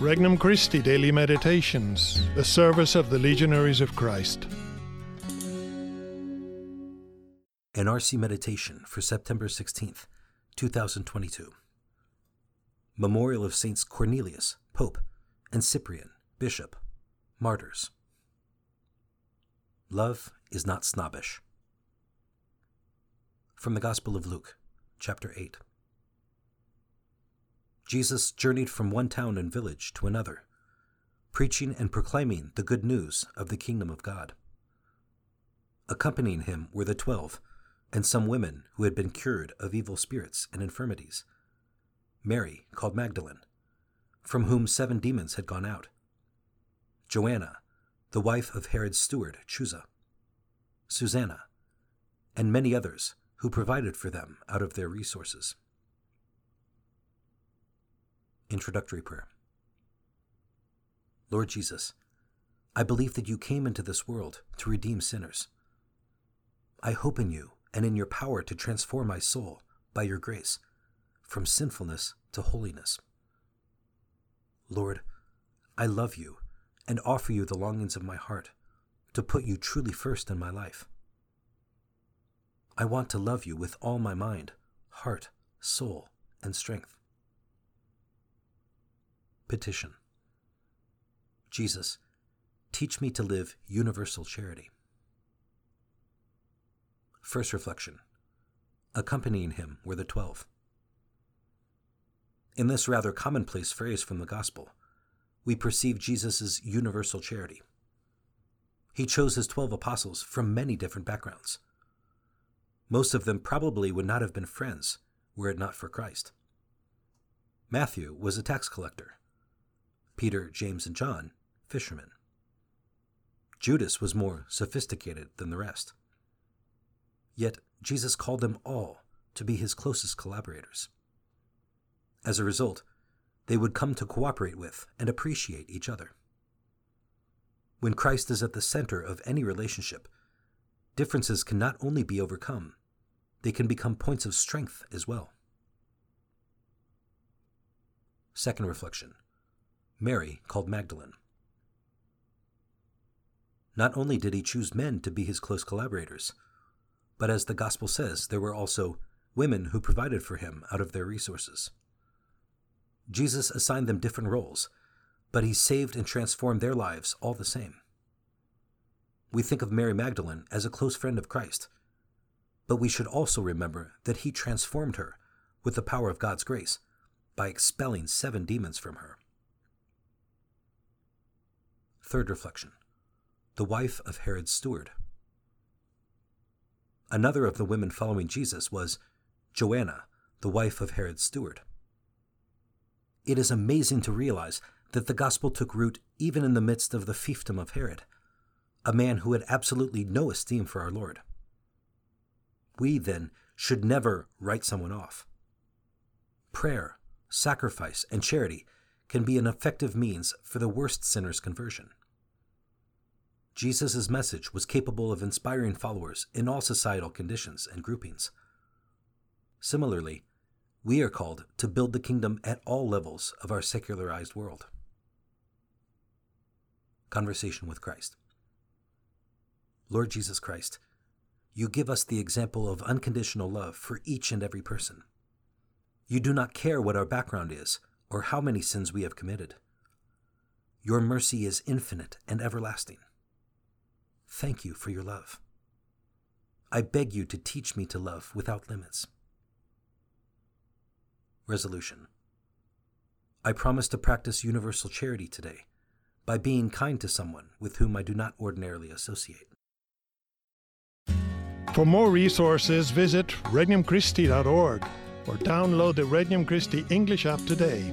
Regnum Christi Daily Meditations, the service of the Legionaries of Christ. An RC Meditation for September 16th, 2022. Memorial of Saints Cornelius, Pope, and Cyprian, Bishop, Martyrs. Love is not snobbish. From the Gospel of Luke, chapter 8. Jesus journeyed from one town and village to another, preaching and proclaiming the good news of the kingdom of God. Accompanying him were the twelve, and some women who had been cured of evil spirits and infirmities. Mary, called Magdalene, from whom seven demons had gone out. Joanna, the wife of Herod's steward, Chuza. Susanna, and many others who provided for them out of their resources. Introductory Prayer Lord Jesus, I believe that you came into this world to redeem sinners. I hope in you and in your power to transform my soul by your grace from sinfulness to holiness. Lord, I love you and offer you the longings of my heart to put you truly first in my life. I want to love you with all my mind, heart, soul, and strength. Petition Jesus, teach me to live universal charity. First reflection Accompanying him were the twelve. In this rather commonplace phrase from the Gospel, we perceive Jesus' universal charity. He chose his twelve apostles from many different backgrounds. Most of them probably would not have been friends were it not for Christ. Matthew was a tax collector. Peter, James, and John, fishermen. Judas was more sophisticated than the rest. Yet Jesus called them all to be his closest collaborators. As a result, they would come to cooperate with and appreciate each other. When Christ is at the center of any relationship, differences can not only be overcome, they can become points of strength as well. Second reflection Mary called Magdalene. Not only did he choose men to be his close collaborators, but as the Gospel says, there were also women who provided for him out of their resources. Jesus assigned them different roles, but he saved and transformed their lives all the same. We think of Mary Magdalene as a close friend of Christ, but we should also remember that he transformed her with the power of God's grace by expelling seven demons from her. Third reflection the wife of Herod's steward. Another of the women following Jesus was Joanna, the wife of Herod's steward. It is amazing to realize that the gospel took root even in the midst of the fiefdom of Herod, a man who had absolutely no esteem for our Lord. We, then, should never write someone off. Prayer, sacrifice, and charity can be an effective means for the worst sinner's conversion. Jesus' message was capable of inspiring followers in all societal conditions and groupings. Similarly, we are called to build the kingdom at all levels of our secularized world. Conversation with Christ. Lord Jesus Christ, you give us the example of unconditional love for each and every person. You do not care what our background is or how many sins we have committed. Your mercy is infinite and everlasting. Thank you for your love. I beg you to teach me to love without limits. Resolution I promise to practice universal charity today by being kind to someone with whom I do not ordinarily associate. For more resources, visit regnumchristi.org or download the Regnum Christi English app today.